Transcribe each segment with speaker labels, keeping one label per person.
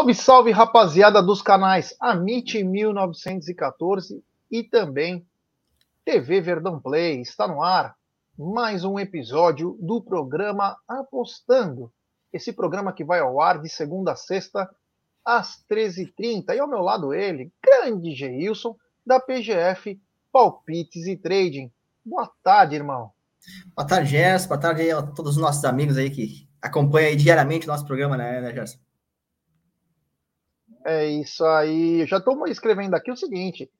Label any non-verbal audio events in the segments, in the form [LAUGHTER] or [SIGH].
Speaker 1: Salve, salve, rapaziada dos canais Amit 1914 e também TV Verdão Play. Está no ar mais um episódio do programa Apostando. Esse programa que vai ao ar de segunda a sexta às 13h30. E ao meu lado ele, grande Geilson, da PGF Palpites e Trading. Boa tarde, irmão.
Speaker 2: Boa tarde, Gerson. Boa tarde a todos os nossos amigos aí que acompanham diariamente o nosso programa, né, né Gerson?
Speaker 1: É isso aí. Já estou escrevendo aqui o seguinte: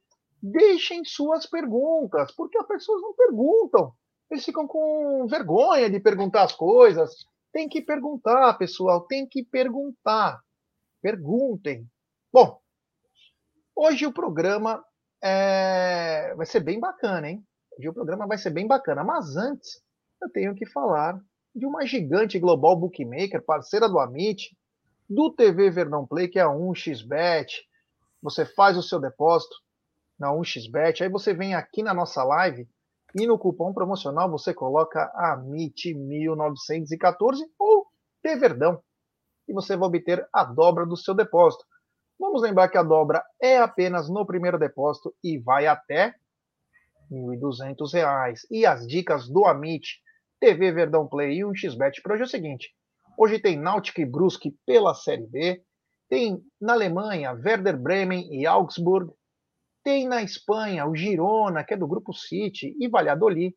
Speaker 1: deixem suas perguntas, porque as pessoas não perguntam. Eles ficam com vergonha de perguntar as coisas. Tem que perguntar, pessoal, tem que perguntar. Perguntem. Bom, hoje o programa é... vai ser bem bacana, hein? Hoje o programa vai ser bem bacana. Mas antes, eu tenho que falar de uma gigante global bookmaker, parceira do Amit, do TV Verdão Play, que é a 1xBet. Você faz o seu depósito na 1xBet, aí você vem aqui na nossa live e no cupom promocional você coloca AMIT1914 ou T-Verdão e você vai obter a dobra do seu depósito. Vamos lembrar que a dobra é apenas no primeiro depósito e vai até R$ 1.200. E as dicas do Amit, TV Verdão Play e 1xBet para hoje é o seguinte. Hoje tem Náutica e Brusque pela Série B. Tem na Alemanha Werder Bremen e Augsburg. Tem na Espanha o Girona, que é do Grupo City, e Valladolid.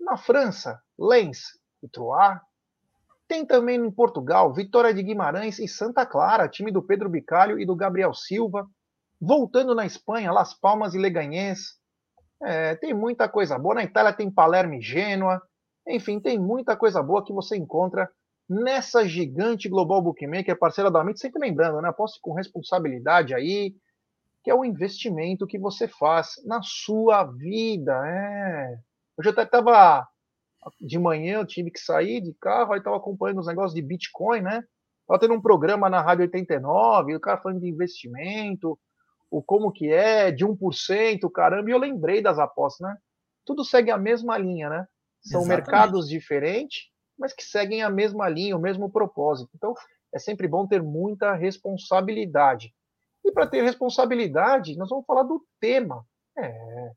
Speaker 1: Na França, Lens e Troyes. Tem também em Portugal Vitória de Guimarães e Santa Clara, time do Pedro Bicalho e do Gabriel Silva. Voltando na Espanha, Las Palmas e Leganés. É, tem muita coisa boa. Na Itália tem Palermo e Gênua. Enfim, tem muita coisa boa que você encontra nessa gigante global bookmaker, parceira da Amit, sempre lembrando, né? Aposte com responsabilidade aí, que é o investimento que você faz na sua vida. É. Hoje eu até estava de manhã, eu tive que sair de carro, aí estava acompanhando os negócios de Bitcoin, né? Estava tendo um programa na Rádio 89, o cara falando de investimento, o como que é, de 1%, caramba, e eu lembrei das apostas, né? Tudo segue a mesma linha, né? São Exatamente. mercados diferentes, mas que seguem a mesma linha, o mesmo propósito. Então, é sempre bom ter muita responsabilidade. E para ter responsabilidade, nós vamos falar do tema. É,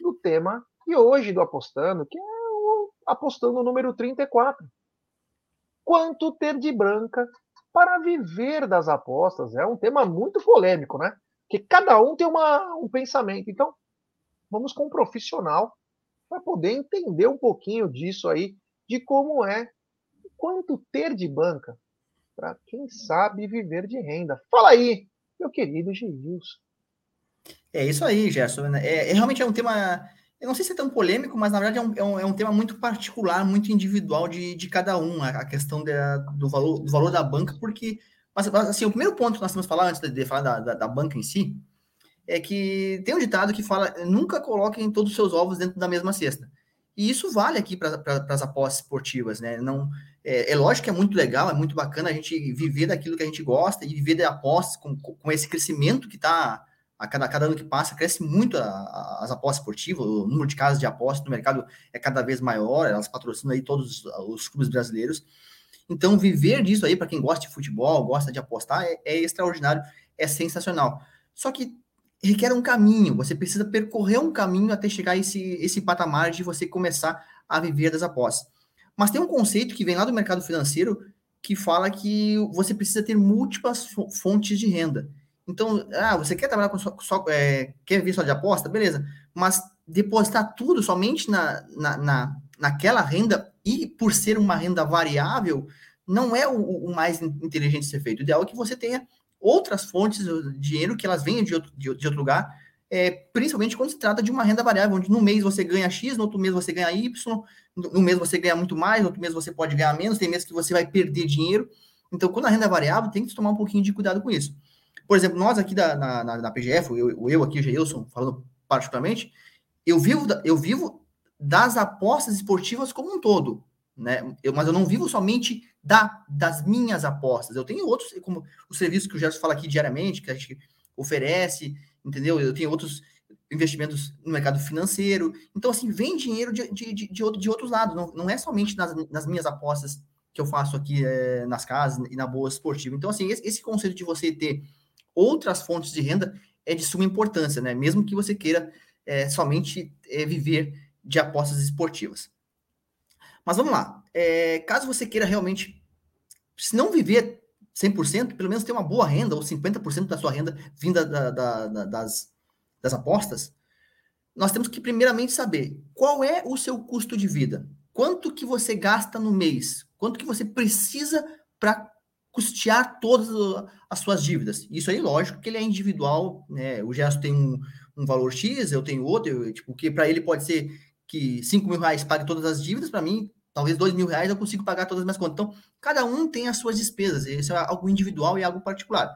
Speaker 1: do tema e hoje do Apostando, que é o Apostando número 34. Quanto ter de branca para viver das apostas? É um tema muito polêmico, né? Que cada um tem uma, um pensamento. Então, vamos com um profissional para poder entender um pouquinho disso aí de como é quanto ter de banca para quem sabe viver de renda. Fala aí, meu querido Gilson.
Speaker 2: É isso aí, Gerson. Né? É, é, realmente é um tema, eu não sei se é tão polêmico, mas na verdade é um, é um, é um tema muito particular, muito individual de, de cada um, a, a questão do, valor, do valor da banca, porque, mas, assim, o primeiro ponto que nós temos que falar, antes de, de falar da, da, da, banca em si, é que tem um ditado que fala, nunca coloquem todos os seus ovos dentro da mesma cesta. E isso vale aqui para as apostas esportivas, né? Não, é, é, lógico que é muito legal, é muito bacana a gente viver daquilo que a gente gosta e viver de apostas com, com esse crescimento que está a cada, a cada ano que passa, cresce muito a, a, as apostas esportivas, o número de casas de apostas no mercado é cada vez maior, elas patrocinam aí todos os, os clubes brasileiros. Então, viver disso aí, para quem gosta de futebol, gosta de apostar, é, é extraordinário, é sensacional. Só que requer um caminho, você precisa percorrer um caminho até chegar a esse, esse patamar de você começar a viver das apostas. Mas tem um conceito que vem lá do mercado financeiro que fala que você precisa ter múltiplas fontes de renda. Então, ah, você quer trabalhar com só, só é, quer vir só de aposta? Beleza. Mas depositar tudo somente na, na, na, naquela renda e por ser uma renda variável, não é o, o mais inteligente ser feito. O ideal é que você tenha outras fontes de dinheiro que elas venham de outro, de, de outro lugar, é, principalmente quando se trata de uma renda variável, onde no mês você ganha X, no outro mês você ganha Y, no mês você ganha muito mais, no outro mês você pode ganhar menos, tem meses que você vai perder dinheiro. Então, quando a renda é variável, tem que tomar um pouquinho de cuidado com isso. Por exemplo, nós aqui da, na, na, na PGF, eu, eu aqui, o Geilson, falando particularmente, eu vivo, eu vivo das apostas esportivas como um todo né? Eu, mas eu não vivo somente da, das minhas apostas. Eu tenho outros, como os serviços que o Gerson fala aqui diariamente, que a gente oferece, entendeu? Eu tenho outros investimentos no mercado financeiro. Então, assim, vem dinheiro de, de, de, de, outro, de outros lados. Não, não é somente nas, nas minhas apostas que eu faço aqui é, nas casas e na boa esportiva. Então, assim, esse, esse conceito de você ter outras fontes de renda é de suma importância, né? Mesmo que você queira é, somente é, viver de apostas esportivas. Mas vamos lá. É, caso você queira realmente, se não viver 100%, pelo menos ter uma boa renda, ou 50% da sua renda vinda da, da, da, das, das apostas, nós temos que primeiramente saber qual é o seu custo de vida. Quanto que você gasta no mês? Quanto que você precisa para custear todas as suas dívidas? Isso aí, lógico, que ele é individual, né? O gesto tem um, um valor X, eu tenho outro, eu, tipo, que para ele pode ser que 5 mil reais pague todas as dívidas, para mim, talvez 2 mil reais eu consigo pagar todas as minhas contas. Então, cada um tem as suas despesas, isso é algo individual e algo particular.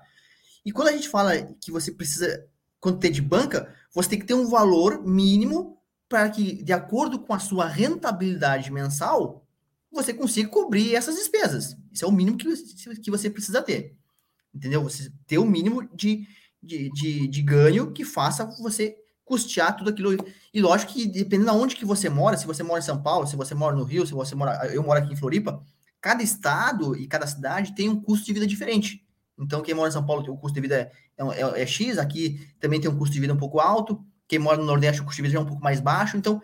Speaker 2: E quando a gente fala que você precisa, quando ter de banca, você tem que ter um valor mínimo para que, de acordo com a sua rentabilidade mensal, você consiga cobrir essas despesas. Isso é o mínimo que, que você precisa ter. Entendeu? Você ter o mínimo de, de, de, de ganho que faça você custear tudo aquilo. E lógico que dependendo de onde que você mora, se você mora em São Paulo, se você mora no Rio, se você mora, eu moro aqui em Floripa, cada estado e cada cidade tem um custo de vida diferente. Então, quem mora em São Paulo, o custo de vida é, é, é, X, aqui também tem um custo de vida um pouco alto. Quem mora no Nordeste, o custo de vida já é um pouco mais baixo. Então,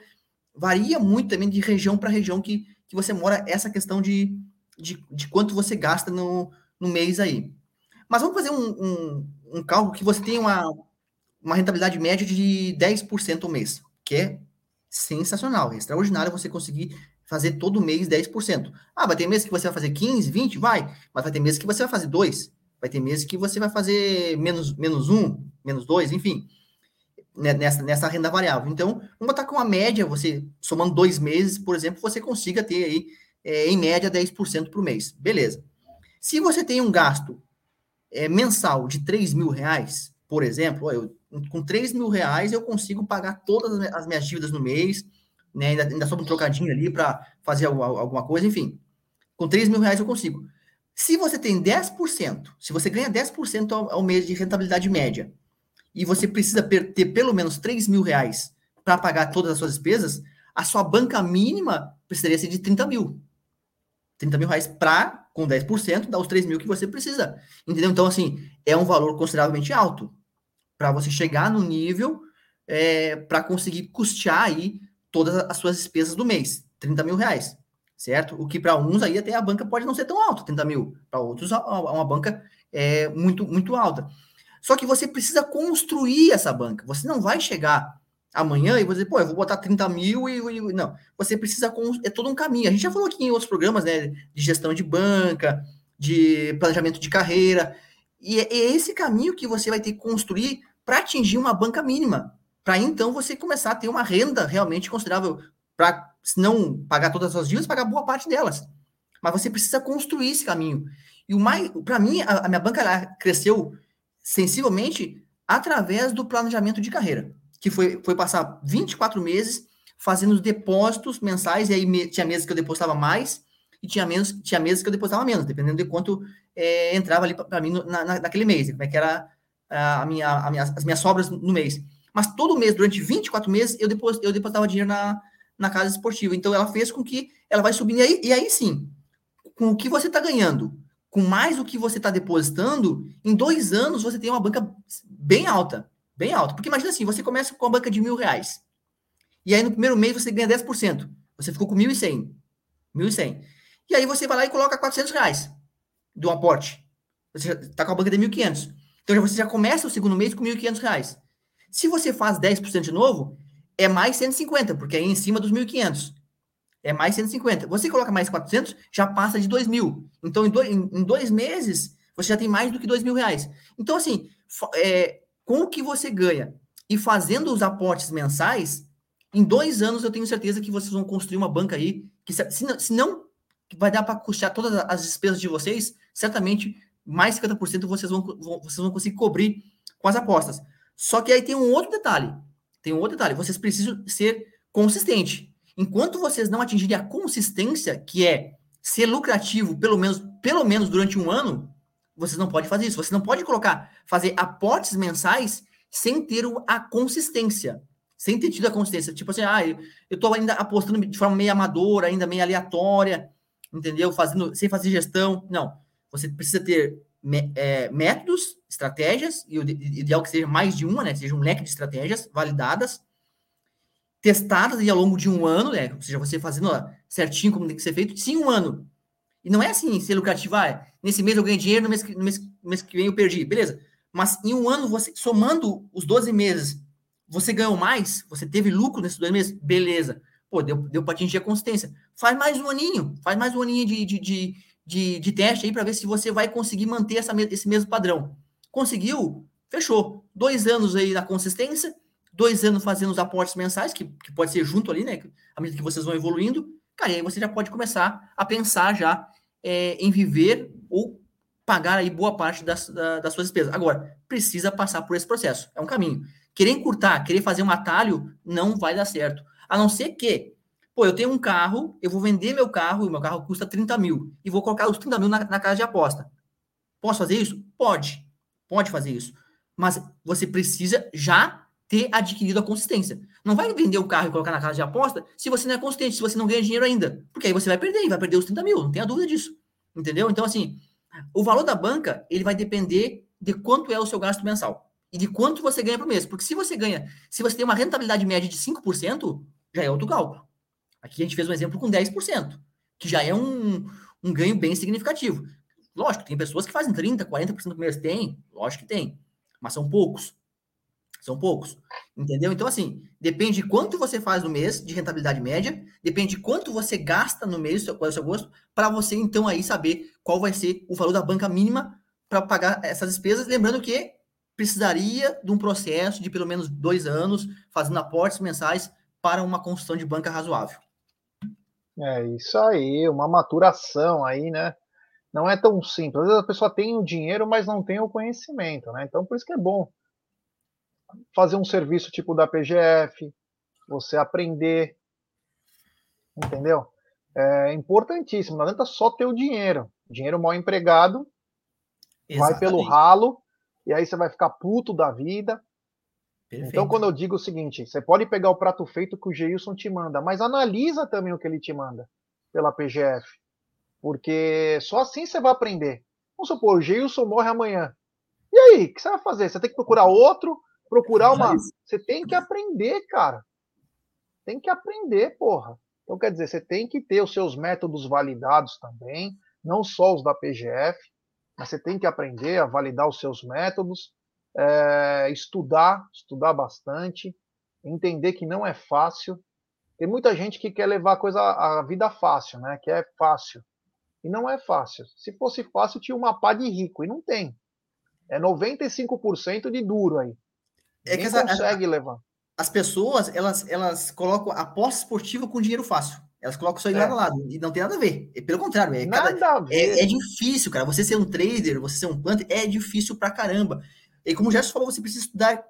Speaker 2: varia muito também de região para região que, que você mora, essa questão de, de, de quanto você gasta no, no mês aí. Mas vamos fazer um, um, um cálculo que você tem uma, uma rentabilidade média de 10% ao mês, que é sensacional, é extraordinário você conseguir fazer todo mês 10%. Ah, vai ter meses que você vai fazer 15, 20, vai, mas vai ter meses que você vai fazer 2, vai ter meses que você vai fazer menos, menos 1, menos 2, enfim, né, nessa, nessa renda variável. Então, vamos botar com uma média, você somando dois meses, por exemplo, você consiga ter aí, é, em média, 10% por mês. Beleza. Se você tem um gasto é, mensal de 3 mil reais, por exemplo, eu com 3 mil reais eu consigo pagar todas as minhas dívidas no mês, né? Ainda, ainda sobra um trocadinho ali para fazer alguma coisa, enfim. Com 3 mil reais eu consigo. Se você tem 10%, se você ganha 10% ao, ao mês de rentabilidade média, e você precisa ter pelo menos 3 mil reais para pagar todas as suas despesas, a sua banca mínima precisaria ser de 30 mil. 30 mil reais para, com 10%, dar os 3 mil que você precisa. Entendeu? Então, assim, é um valor consideravelmente alto para você chegar no nível é, para conseguir custear aí todas as suas despesas do mês, 30 mil reais, certo? O que para uns aí até a banca pode não ser tão alto, 30 mil, para outros uma banca é muito, muito alta. Só que você precisa construir essa banca, você não vai chegar amanhã e você, pô, eu vou botar 30 mil e, e não, você precisa, é todo um caminho. A gente já falou aqui em outros programas, né, de gestão de banca, de planejamento de carreira, e é, é esse caminho que você vai ter que construir para atingir uma banca mínima, para então você começar a ter uma renda realmente considerável, para, se não pagar todas as suas dívidas, pagar boa parte delas. Mas você precisa construir esse caminho. E o mais, para mim, a, a, minha banca cresceu sensivelmente através do planejamento de carreira, que foi, foi passar 24 meses fazendo os depósitos mensais, e aí me, tinha meses que eu depositava mais, e tinha, menos, tinha meses que eu depositava menos, dependendo de quanto é, entrava ali para mim no, na, naquele mês, como é que era a minha, a minha, as minhas sobras no mês. Mas todo mês, durante 24 meses, eu, depois, eu depositava dinheiro na, na casa esportiva. Então, ela fez com que ela vai subindo. E aí, e aí sim, com o que você está ganhando, com mais o que você está depositando, em dois anos você tem uma banca bem alta. Bem alta. Porque imagina assim, você começa com a banca de mil reais. E aí, no primeiro mês, você ganha 10%. Você ficou com 1.100. 1.100. E aí, você vai lá e coloca 400 reais do aporte. Você está com a banca de 1.500. Então você já começa o segundo mês com R$ 1.500. Se você faz 10% de novo, é mais 150, porque é em cima dos 1.500. É mais 150. Você coloca mais 400, já passa de 2 mil. Então, em dois, em dois meses, você já tem mais do que 2 mil reais. Então, assim, é, com o que você ganha e fazendo os aportes mensais, em dois anos eu tenho certeza que vocês vão construir uma banca aí, que se não, se não vai dar para custear todas as despesas de vocês, certamente mais 50% vocês vão, vão, vocês vão conseguir cobrir com as apostas. Só que aí tem um outro detalhe. Tem um outro detalhe. Vocês precisam ser consistentes. Enquanto vocês não atingirem a consistência, que é ser lucrativo pelo menos, pelo menos durante um ano, vocês não podem fazer isso. Você não pode colocar, fazer aportes mensais sem ter a consistência. Sem ter tido a consistência. Tipo assim, ah, eu estou ainda apostando de forma meio amadora, ainda meio aleatória. entendeu? Fazendo, sem fazer gestão. Não. Você precisa ter é, métodos, estratégias, e o ideal que seja mais de uma, né? Seja um leque de estratégias validadas, testadas e ao longo de um ano, né? Ou seja, você fazendo ó, certinho como tem que ser feito, sim, um ano. E não é assim, ser lucrativo, ah, nesse mês eu ganhei dinheiro, no mês, no mês, no mês que vem eu perdi, beleza. Mas em um ano, você somando os 12 meses, você ganhou mais, você teve lucro nesses dois meses, beleza. Pô, deu, deu para atingir a consistência. Faz mais um aninho, faz mais um aninho de, de, de, de, de teste aí para ver se você vai conseguir manter essa, esse mesmo padrão. Conseguiu? Fechou. Dois anos aí na consistência, dois anos fazendo os aportes mensais, que, que pode ser junto ali, né? À medida que vocês vão evoluindo, cara, e aí você já pode começar a pensar já é, em viver ou pagar aí boa parte das, da, das suas despesas. Agora, precisa passar por esse processo. É um caminho. Querer encurtar, querer fazer um atalho, não vai dar certo. A não ser que, pô, eu tenho um carro, eu vou vender meu carro, e meu carro custa 30 mil, e vou colocar os 30 mil na, na casa de aposta. Posso fazer isso? Pode. Pode fazer isso. Mas você precisa já ter adquirido a consistência. Não vai vender o carro e colocar na casa de aposta se você não é consistente, se você não ganha dinheiro ainda. Porque aí você vai perder, e vai perder os 30 mil, não tenha dúvida disso. Entendeu? Então, assim, o valor da banca, ele vai depender de quanto é o seu gasto mensal e de quanto você ganha por mês. Porque se você ganha, se você tem uma rentabilidade média de 5%, já é outro cálculo. Aqui a gente fez um exemplo com 10%, que já é um, um ganho bem significativo. Lógico, tem pessoas que fazem 30%, 40% do mês. Tem, lógico que tem, mas são poucos. São poucos. Entendeu? Então, assim, depende de quanto você faz no mês de rentabilidade média, depende de quanto você gasta no mês, qual é o seu gosto, para você, então, aí saber qual vai ser o valor da banca mínima para pagar essas despesas. Lembrando que precisaria de um processo de pelo menos dois anos, fazendo aportes mensais para uma construção de banca razoável.
Speaker 1: É isso aí, uma maturação aí, né? Não é tão simples. Às vezes a pessoa tem o dinheiro, mas não tem o conhecimento, né? Então por isso que é bom fazer um serviço tipo da PGF, você aprender, entendeu? É importantíssimo. Não adianta só ter o dinheiro. Dinheiro mal empregado Exatamente. vai pelo ralo e aí você vai ficar puto da vida. Perfeito. Então, quando eu digo o seguinte, você pode pegar o prato feito que o Geilson te manda, mas analisa também o que ele te manda pela PGF. Porque só assim você vai aprender. Vamos supor, o Geilson morre amanhã. E aí, o que você vai fazer? Você tem que procurar outro, procurar uma. Você tem que aprender, cara. Tem que aprender, porra. Então, quer dizer, você tem que ter os seus métodos validados também, não só os da PGF, mas você tem que aprender a validar os seus métodos, é, estudar, estudar bastante, entender que não é fácil. Tem muita gente que quer levar a coisa a vida fácil, né? Que é fácil. E não é fácil. Se fosse fácil, tinha uma pá de rico, e não tem. É 95% de duro aí. É que essa, consegue a, levar.
Speaker 2: As pessoas, elas, elas colocam a posse esportiva com dinheiro fácil. Elas colocam isso aí é. lado a lado. E não tem nada a ver. É, pelo contrário, é,
Speaker 1: nada cada.
Speaker 2: É, é, difícil, cara. Você ser um trader, você ser um planter, é difícil pra caramba. E como o Gerson falou, você precisa estudar.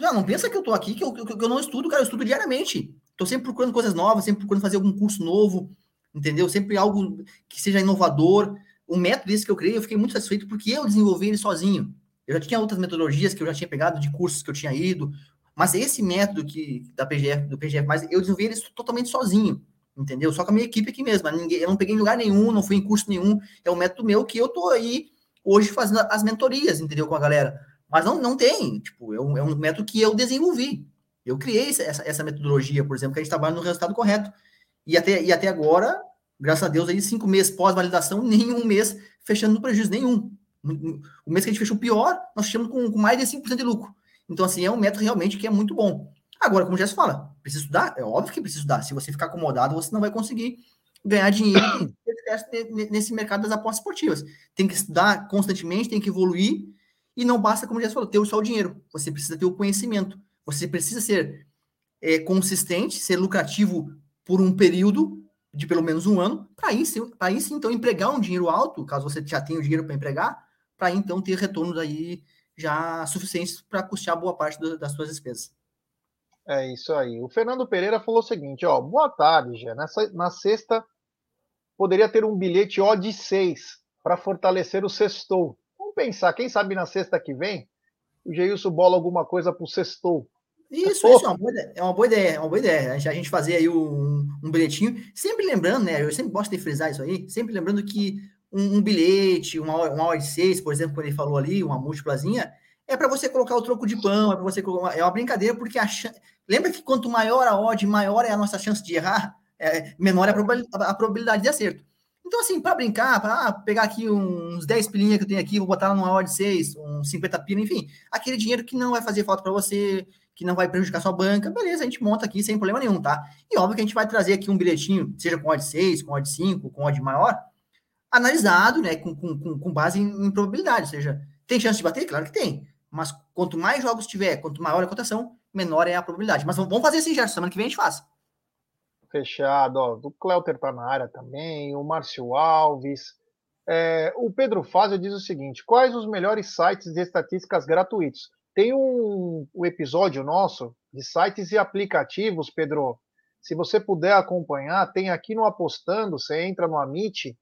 Speaker 2: Não, não pensa que eu tô aqui, que eu, que eu não estudo, cara. Eu estudo diariamente. Tô sempre procurando coisas novas, sempre procurando fazer algum curso novo, entendeu? Sempre algo que seja inovador. O método esse que eu criei, eu fiquei muito satisfeito porque eu desenvolvi ele sozinho. Eu já tinha outras metodologias que eu já tinha pegado de cursos que eu tinha ido, mas esse método que da PGF, do PGF, mas eu desenvolvi ele totalmente sozinho, entendeu? Só com a minha equipe aqui mesmo. Ninguém, eu não peguei em lugar nenhum, não fui em curso nenhum. É um método meu que eu tô aí hoje fazendo as mentorias, entendeu? Com a galera. Mas não, não tem, tipo, é um, é um método que eu desenvolvi. Eu criei essa, essa metodologia, por exemplo, que a gente trabalha no resultado correto. E até, e até agora, graças a Deus, aí, cinco meses pós-validação, [LAUGHS] nenhum mês fechando no prejuízo nenhum. O mês que a gente fechou pior, nós fechamos com, com mais de 5% de lucro. Então, assim, é um método realmente que é muito bom. Agora, como já se fala, precisa estudar? É óbvio que precisa estudar. Se você ficar acomodado, você não vai conseguir ganhar dinheiro nesse mercado das apostas esportivas. Tem que estudar constantemente, tem que evoluir, e não basta, como já falou, ter só o dinheiro. Você precisa ter o conhecimento. Você precisa ser é, consistente, ser lucrativo por um período de pelo menos um ano, para isso, sim, então, empregar um dinheiro alto, caso você já tenha o dinheiro para empregar, para então ter retornos aí já suficientes para custear boa parte do, das suas despesas.
Speaker 1: É isso aí. O Fernando Pereira falou o seguinte, ó, boa tarde, já. Nessa, na sexta poderia ter um bilhete ó de seis para fortalecer o sextou. Pensar, quem sabe na sexta que vem o Geilson bola alguma coisa para o sextou.
Speaker 2: Isso, isso é uma, boa ideia, é uma boa ideia, é uma boa ideia. A gente, a gente fazer aí um, um bilhetinho, sempre lembrando, né? Eu sempre gosto de frisar isso aí, sempre lembrando que um, um bilhete, uma, uma hora de seis, por exemplo, quando ele falou ali, uma múltiplazinha, é para você colocar o troco de pão, é para você colocar. É uma brincadeira, porque a lembra que quanto maior a odd, maior é a nossa chance de errar, é, menor é a, probabilidade de acerto. Então, assim, para brincar, para ah, pegar aqui uns 10 pilinhas que eu tenho aqui, vou botar numa odd 6, uns 50 pila, enfim, aquele dinheiro que não vai fazer falta para você, que não vai prejudicar sua banca, beleza, a gente monta aqui sem problema nenhum, tá? E óbvio que a gente vai trazer aqui um bilhetinho, seja com odd 6, com odd 5, com odd maior, analisado, né, com, com, com base em, em probabilidade, ou seja, tem chance de bater? Claro que tem, mas quanto mais jogos tiver, quanto maior a cotação, menor é a probabilidade. Mas vamos fazer assim já, semana que vem a gente faz.
Speaker 1: Fechado, ó. O Cleuter tá na área também, o Márcio Alves. É, o Pedro Fazio diz o seguinte: quais os melhores sites de estatísticas gratuitos? Tem um, um episódio nosso de sites e aplicativos, Pedro. Se você puder acompanhar, tem aqui no Apostando, você entra no Amit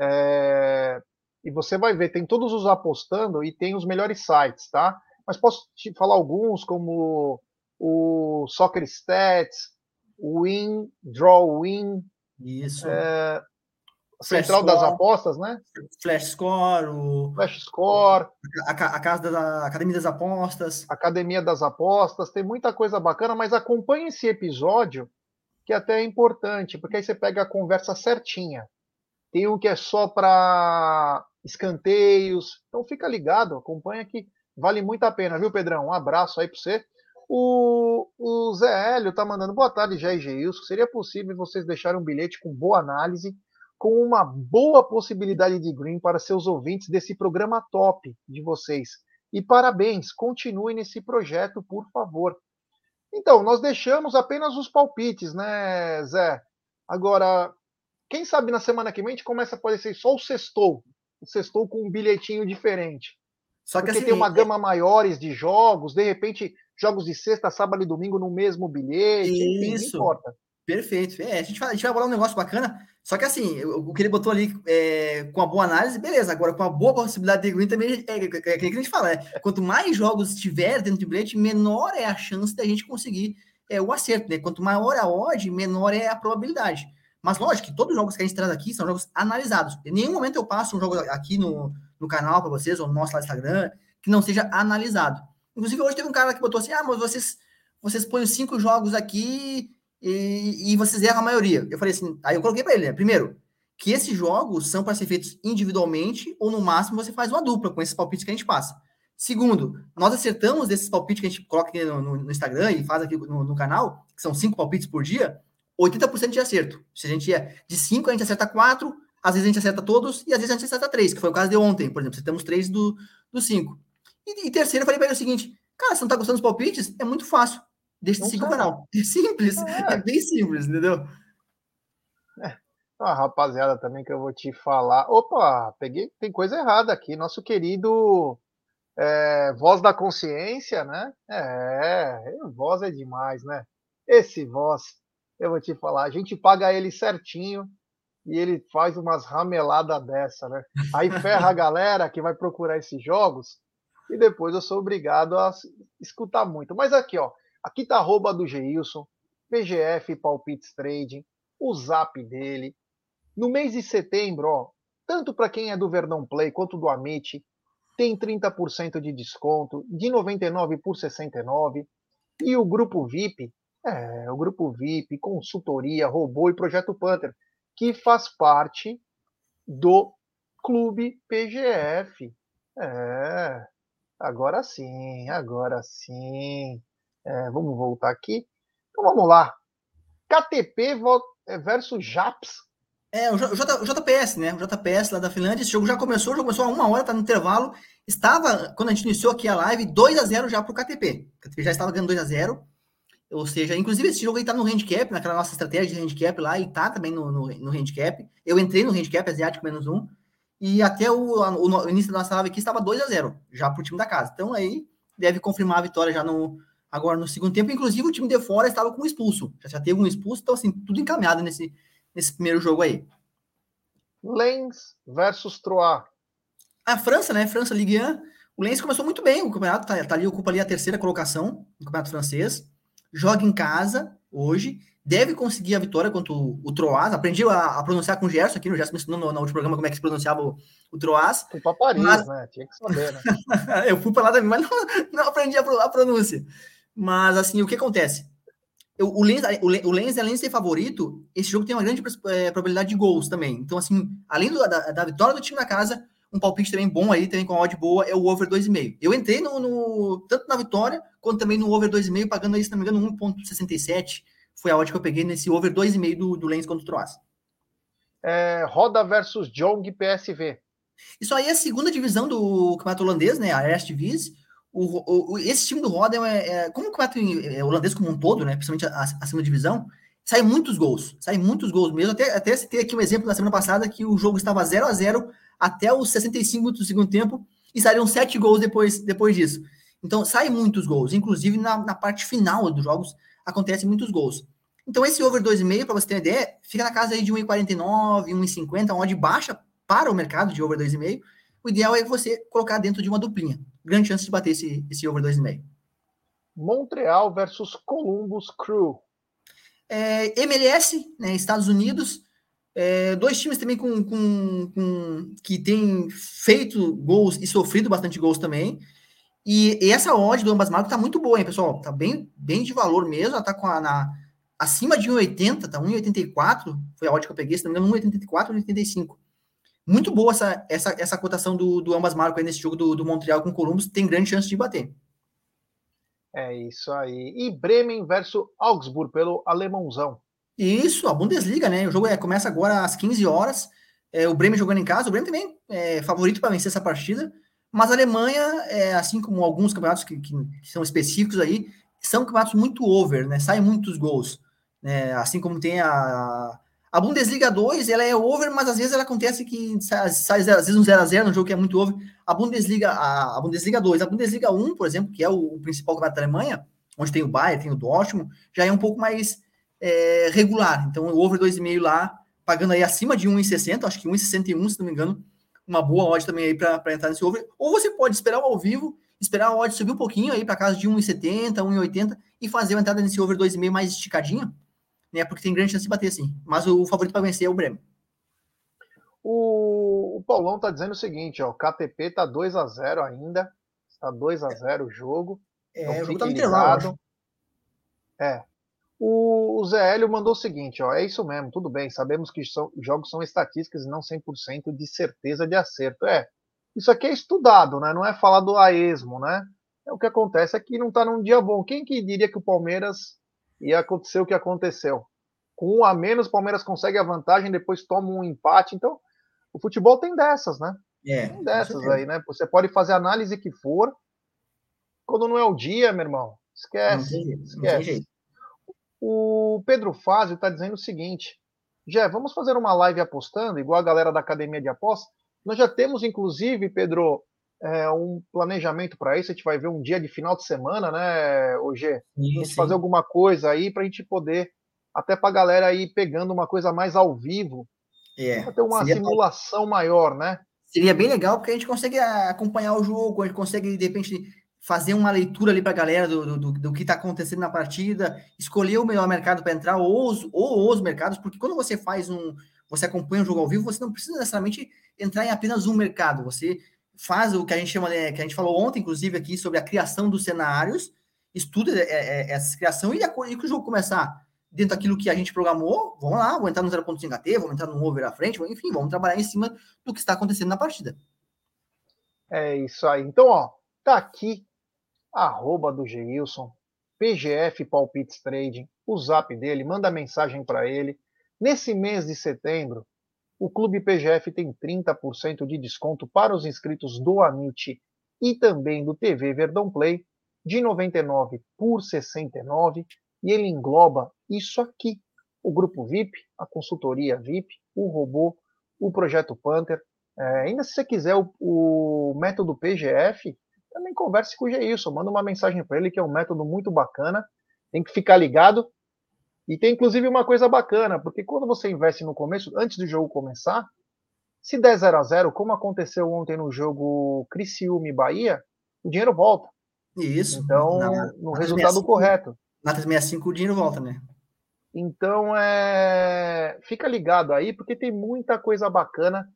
Speaker 1: é, e você vai ver, tem todos os apostando e tem os melhores sites, tá? Mas posso te falar alguns, como o Soccer Stats, Win, Draw Win.
Speaker 2: Isso.
Speaker 1: É, Central das Apostas, né?
Speaker 2: Flash Score, o...
Speaker 1: Flash Score.
Speaker 2: A, a, a, casa da Academia das Apostas.
Speaker 1: Academia das Apostas, tem muita coisa bacana, mas acompanhe esse episódio, que até é importante, porque aí você pega a conversa certinha. Tem um que é só para escanteios, então fica ligado, acompanha que vale muito a pena, viu, Pedrão? Um abraço aí para você. O, o Zé Hélio tá mandando boa tarde, Jair Geilson. Seria possível vocês deixarem um bilhete com boa análise, com uma boa possibilidade de green para seus ouvintes desse programa top de vocês. E parabéns, continue nesse projeto, por favor. Então, nós deixamos apenas os palpites, né, Zé? Agora, quem sabe na semana que vem a gente começa a aparecer só o sextou. O sextou com um bilhetinho diferente. Só que Porque assim, tem uma é gama maiores de jogos, de repente jogos de sexta, sábado e domingo no mesmo bilhete, enfim,
Speaker 2: Isso. não importa. Perfeito. É, a, gente vai, a gente vai falar um negócio bacana, só que assim, o, que ele botou ali é, com a boa análise, beleza. Agora, com a boa possibilidade de green também, é, é, é, é que a gente fala, é, quanto mais jogos tiver dentro do bilhete, menor é a chance da gente conseguir é, o acerto, né? Quanto maior a odd, menor é a probabilidade. Mas lógico que todos os jogos que a gente traz aqui são jogos analisados. Em nenhum momento eu passo um jogo aqui no, no canal para vocês, ou no nosso Instagram, que não seja analisado. Inclusive, hoje teve um cara que botou assim: ah, mas vocês, vocês põem cinco jogos aqui e, e vocês erram a maioria. Eu falei assim, aí eu coloquei para ele, né? Primeiro, que esses jogos são para ser feitos individualmente, ou no máximo você faz uma dupla com esses palpites que a gente passa. Segundo, nós acertamos desses palpites que a gente coloca aqui no, no, no Instagram e faz aqui no, no, canal, que são cinco palpites por dia, 80% de acerto. Se a gente é de cinco, a gente acerta quatro, às vezes a gente acerta todos, e às vezes a gente acerta três, que foi o caso de ontem, por exemplo, acertamos três do, dos cinco. E, e terceiro, eu falei para ele o seguinte: cara, você não tá gostando dos palpites? É muito fácil. Deixa de seguir o canal. [LAUGHS] É simples, é. é. bem simples, entendeu?
Speaker 1: É. Uma rapaziada também que eu vou te falar. Opa, peguei, tem coisa errada aqui. Nosso querido é, Voz da Consciência, né? É, voz é demais, né? Esse voz, eu vou te falar, a gente paga ele certinho e ele faz umas rameladas dessa, né? Aí ferra a [LAUGHS] galera que vai procurar esses jogos e depois eu sou obrigado a escutar muito. Mas aqui, ó, aqui tá arroba do Geilson, PGF Palpites Trading, o zap dele. No mês de setembro, ó, tanto para quem é do Verdão Play quanto do Amit, tem 30% de desconto, de 99 por 69. E o grupo VIP, é, o grupo VIP, consultoria, robô e projeto Panther, que faz parte do Clube PGF. É, Agora sim, agora sim. É, vamos voltar aqui. Então vamos lá. KTP é, versus JAPS.
Speaker 2: É, o, J, o JPS, né? O JPS lá da Finlândia. Esse jogo já começou, já começou há uma hora, tá no intervalo. Estava, quando a gente iniciou aqui a live, 2 a 0 já pro KTP. O KTP já estava ganhando 2 a 0 Ou seja, inclusive esse jogo aí tá no handicap, naquela nossa estratégia de handicap lá, e tá também no, no, no handicap. Eu entrei no handicap asiático menos um. E até o, o, início da nossa live aqui estava 2 a 0 já para o time da casa. Então aí deve confirmar a vitória já no agora no segundo tempo. Inclusive o time de fora estava com um expulso. Já, já teve um expulso, então assim, tudo encaminhado nesse, nesse primeiro jogo aí.
Speaker 1: Lens versus Troyes.
Speaker 2: A França, né? França Ligue 1. O Lens começou muito bem o campeonato, tá, tá ali, ocupa ali a terceira colocação no campeonato francês. Joga em casa hoje, deve conseguir a vitória contra o, o Troas. Aprendi a, a, pronunciar com o Gerson aqui, o Gerson me ensinou no, no último programa como é que se pronunciava o, o Troas.
Speaker 1: Fui para Paris, mas... né? Tinha que saber, né? [LAUGHS]
Speaker 2: eu fui para lá também, mas não, não aprendi a, a, pronúncia. Mas, assim, o que acontece? Eu, o, Lens, o, o Lens, além de ser favorito, esse jogo tem uma grande é, probabilidade de gols também. Então, assim, além do, da, da vitória do time na casa, um palpite também bom aí, também com a odd boa, é o over 2,5. Eu entrei no, no, tanto na vitória, quanto também no over 2,5, pagando aí, se não me engano, 1,67. Foi a odd que eu peguei nesse over 2,5 do, do Lens contra o Troas.
Speaker 1: É, Roda versus Jong PSV.
Speaker 2: Isso aí é a segunda divisão do campeonato holandês, né? A Eredivisie. O, o, esse time do Roda é, é como o campeonato é, holandês como um todo, né? Principalmente a, a segunda divisão, sai muitos gols, sai muitos gols mesmo. Até, até citei aqui um exemplo da semana passada que o jogo estava 0 a 0 até os 65 do segundo tempo e saíram sete gols depois, depois disso. Então, saem muitos gols. Inclusive, na, na parte final dos jogos, acontecem muitos gols. Então, esse over 2,5, para você ter uma ideia, fica na casa aí de 1,49, 1,50, onde baixa para o mercado de over 2,5. O ideal é você colocar dentro de uma duplinha. Grande chance de bater esse, esse over 2,5.
Speaker 1: Montreal versus Columbus Crew.
Speaker 2: É, MLS, né, Estados Unidos, é, dois times também com, com, com, que têm feito gols e sofrido bastante gols também. E, e essa odd do ambas marcas tá muito boa, hein, pessoal? Tá bem, bem de valor mesmo. Ela tá com a, na, acima de 1,80, tá 1,84. Foi a odd que eu peguei, se não me engano, 1,84, 1,85. Muito boa essa, essa, essa cotação do, do ambas marcas nesse jogo do, do Montreal com o Columbus. Tem grande chance de bater.
Speaker 1: É isso aí. E Bremen versus Augsburg pelo alemãozão.
Speaker 2: Isso, a Bundesliga, né? O jogo é, começa agora às 15 horas. É, o Bremen jogando em casa. O Bremen também é favorito para vencer essa partida. Mas a Alemanha, é, assim como alguns campeonatos que, que, são específicos aí, são campeonatos muito over, né? Saem muitos gols. Né? Assim como tem a. A Bundesliga 2, ela é over, mas às vezes ela acontece que sai, sai às vezes um 0x0 no jogo que é muito over. A Bundesliga, a, a Bundesliga 2, a Bundesliga 1, por exemplo, que é o, o principal campeonato da Alemanha, onde tem o Bayern, tem o Dortmund, já é um pouco mais é, regular. Então, o over 2,5 lá, pagando aí acima de 1,60, acho que 1,61, se não me engano, uma boa odd também aí para entrar nesse over. Ou você pode esperar ao vivo, esperar a odd subir um pouquinho aí para casa de 1,70, 1,80 e fazer uma entrada nesse over 2,5 mais esticadinha, né? Porque tem grande chance de bater assim. Mas o favorito para vencer é o Bremen.
Speaker 1: O, o Paulão tá dizendo o seguinte, ó, o KTP tá 2 a 0 ainda, está 2 a 0 o jogo.
Speaker 2: É, então, o jogo tá no intervalo.
Speaker 1: É, o, o Zé Hélio mandou o seguinte, ó, é isso mesmo, tudo bem, sabemos que são, jogos são estatísticas e não 100% de certeza de acerto. É, isso aqui é estudado, né? Não é falado a esmo, né? É o que acontece é que não está num dia bom. Quem que diria que o Palmeiras ia acontecer o que aconteceu? Com um a menos, o Palmeiras consegue a vantagem, depois toma um empate. Então, o futebol tem dessas, né?
Speaker 2: É,
Speaker 1: tem dessas aí, né? Você pode fazer a análise que for. Quando não é o dia, meu irmão, esquece. Não tem, esquece. Não jeito. O Pedro Fázio está dizendo o seguinte: Jé, vamos fazer uma live apostando, igual a galera da academia de apostas. Nós já temos, inclusive, Pedro, é, um planejamento para isso. A gente vai ver um dia de final de semana, né, G? Vamos fazer alguma coisa aí para a gente poder, até para a galera aí pegando uma coisa mais ao vivo,
Speaker 2: é,
Speaker 1: ter uma simulação maior, né?
Speaker 2: Seria bem legal, porque a gente consegue acompanhar o jogo, a gente consegue, de repente, fazer uma leitura ali para a galera do, do, do que está acontecendo na partida, escolher o melhor mercado para entrar ou os, ou os mercados, porque quando você faz um, você acompanha um jogo ao vivo, você não precisa necessariamente entrar em apenas um mercado, você faz o que a gente chama, de, que a gente falou ontem, inclusive, aqui sobre a criação dos cenários, estuda é, é, essa criação e, a, e que o jogo começar dentro daquilo que a gente programou, vamos lá, vamos entrar no 0.5 AT, vamos entrar no over à frente, enfim, vamos trabalhar em cima do que está acontecendo na partida.
Speaker 1: É isso aí. Então, ó, tá aqui arroba do Geilson, PGF Palpites Trading, o zap dele, manda mensagem para ele. Nesse mês de setembro, o Clube PGF tem 30% de desconto para os inscritos do Amit e também do TV Verdão Play, de 99 por 69, e ele engloba isso aqui: o grupo VIP, a consultoria VIP, o robô, o projeto Panther. É, ainda se você quiser o, o método PGF, também converse com o Geilson, manda uma mensagem para ele, que é um método muito bacana. Tem que ficar ligado. E tem inclusive uma coisa bacana, porque quando você investe no começo, antes do jogo começar, se der 0 a 0 como aconteceu ontem no jogo Criciúma e Bahia, o dinheiro volta.
Speaker 2: Isso.
Speaker 1: Então, na, no na resultado 365, correto.
Speaker 2: Na 365 o dinheiro volta, né?
Speaker 1: Então, é... fica ligado aí, porque tem muita coisa bacana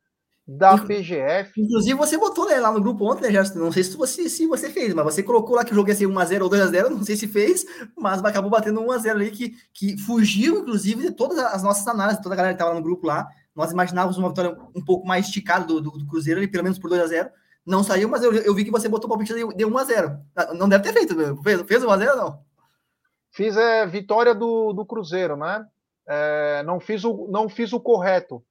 Speaker 1: da PGF.
Speaker 2: Inclusive, você botou né, lá no grupo ontem, né, Gerson? Não sei se você, se você fez, mas você colocou lá que o jogo ia ser 1x0 ou 2x0, não sei se fez, mas acabou batendo 1x0 ali, que, que fugiu, inclusive, de todas as nossas análises, toda a galera que estava no grupo lá. Nós imaginávamos uma vitória um pouco mais esticada do, do, do Cruzeiro, ali, pelo menos por 2x0. Não saiu, mas eu, eu vi que você botou o palpite de 1x0. Não deve ter feito, fez, fez 1x0 não?
Speaker 1: Fiz é, vitória do, do Cruzeiro, né? É, não, fiz o, não fiz o correto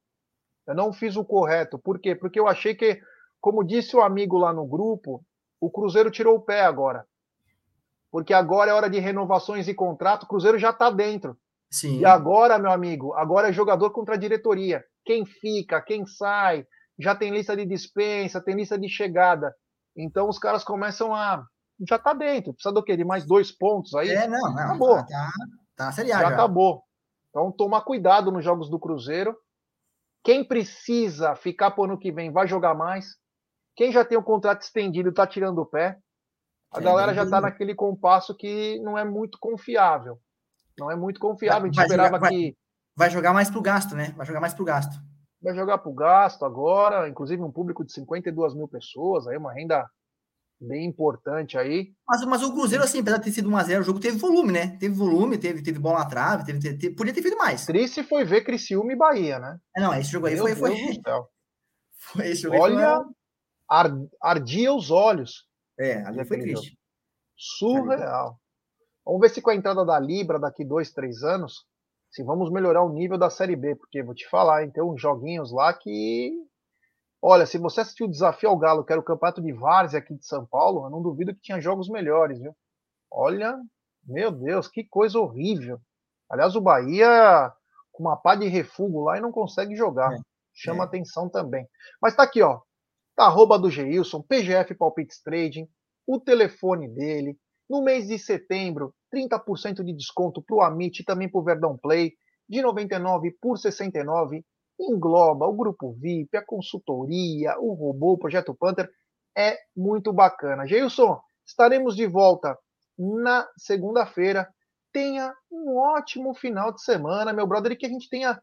Speaker 1: eu não fiz o correto. Por quê? Porque eu achei que, como disse o amigo lá no grupo, o Cruzeiro tirou o pé agora. Porque agora é hora de renovações e contrato, o Cruzeiro já está dentro. Sim. E agora, meu amigo, agora é jogador contra a diretoria. Quem fica, quem sai, já tem lista de dispensa, tem lista de chegada. Então os caras começam a. Já está dentro. Precisa do quê? De mais dois pontos aí?
Speaker 2: É, não, não. Acabou. Tá, tá, tá
Speaker 1: já, já acabou. Então tomar cuidado nos jogos do Cruzeiro. Quem precisa ficar para o ano que vem vai jogar mais. Quem já tem o contrato estendido está tirando o pé. A galera já está naquele compasso que não é muito confiável. Não é muito confiável. A gente vai esperava
Speaker 2: jogar,
Speaker 1: que.
Speaker 2: Vai jogar mais para o gasto, né? Vai jogar mais para o gasto.
Speaker 1: Vai jogar para o gasto agora, inclusive um público de 52 mil pessoas, aí uma renda bem importante aí.
Speaker 2: Mas, mas o Cruzeiro, assim, apesar de ter sido 1x0, o jogo teve volume, né? Teve volume, teve, teve bola na trave, teve, teve, teve, podia ter feito mais.
Speaker 1: Triste foi ver Criciúma e Bahia, né?
Speaker 2: É, não, esse jogo aí foi. foi, [LAUGHS]
Speaker 1: foi esse jogo Olha, foi... ar, ardia os olhos.
Speaker 2: É, ali foi triste. Jogo.
Speaker 1: Surreal. Vamos ver se com a entrada da Libra daqui dois, três anos, se vamos melhorar o nível da Série B, porque vou te falar, hein, tem uns joguinhos lá que Olha, se você assistiu o Desafio ao Galo, que era o campeonato de Várzea aqui de São Paulo, eu não duvido que tinha jogos melhores, viu? Olha, meu Deus, que coisa horrível. Aliás, o Bahia com uma pá de refugo lá e não consegue jogar. É, Chama é. atenção também. Mas tá aqui, ó. Tá arroba do Geilson, PGF Palpites Trading, o telefone dele. No mês de setembro, 30% de desconto para o Amit e também para o Verdão Play, de 99 por 69 engloba o grupo VIP, a consultoria, o robô, o projeto Panther. É muito bacana. Geilson, estaremos de volta na segunda-feira. Tenha um ótimo final de semana, meu brother, e que a gente tenha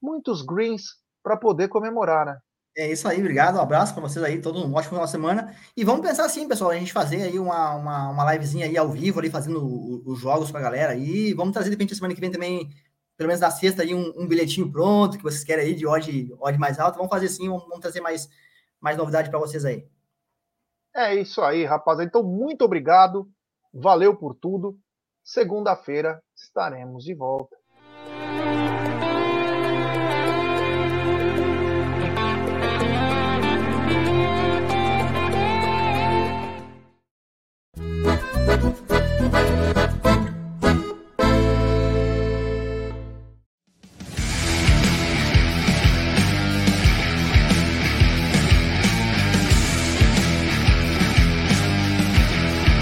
Speaker 1: muitos greens para poder comemorar, né?
Speaker 2: É isso aí, obrigado, um abraço para vocês aí, todo um ótimo final de semana. E vamos pensar assim, pessoal, a gente fazer aí uma, uma, uma livezinha aí ao vivo, ali fazendo os jogos para a galera aí. Vamos trazer de repente semana que vem também pelo menos na sexta aí um, um, bilhetinho pronto que vocês querem aí de odd, odd mais alto. Vamos fazer assim, vamos, vamos trazer mais, mais novidade para vocês aí.
Speaker 1: É isso aí, rapaziada. Então, muito obrigado. Valeu por tudo. Segunda-feira estaremos de volta.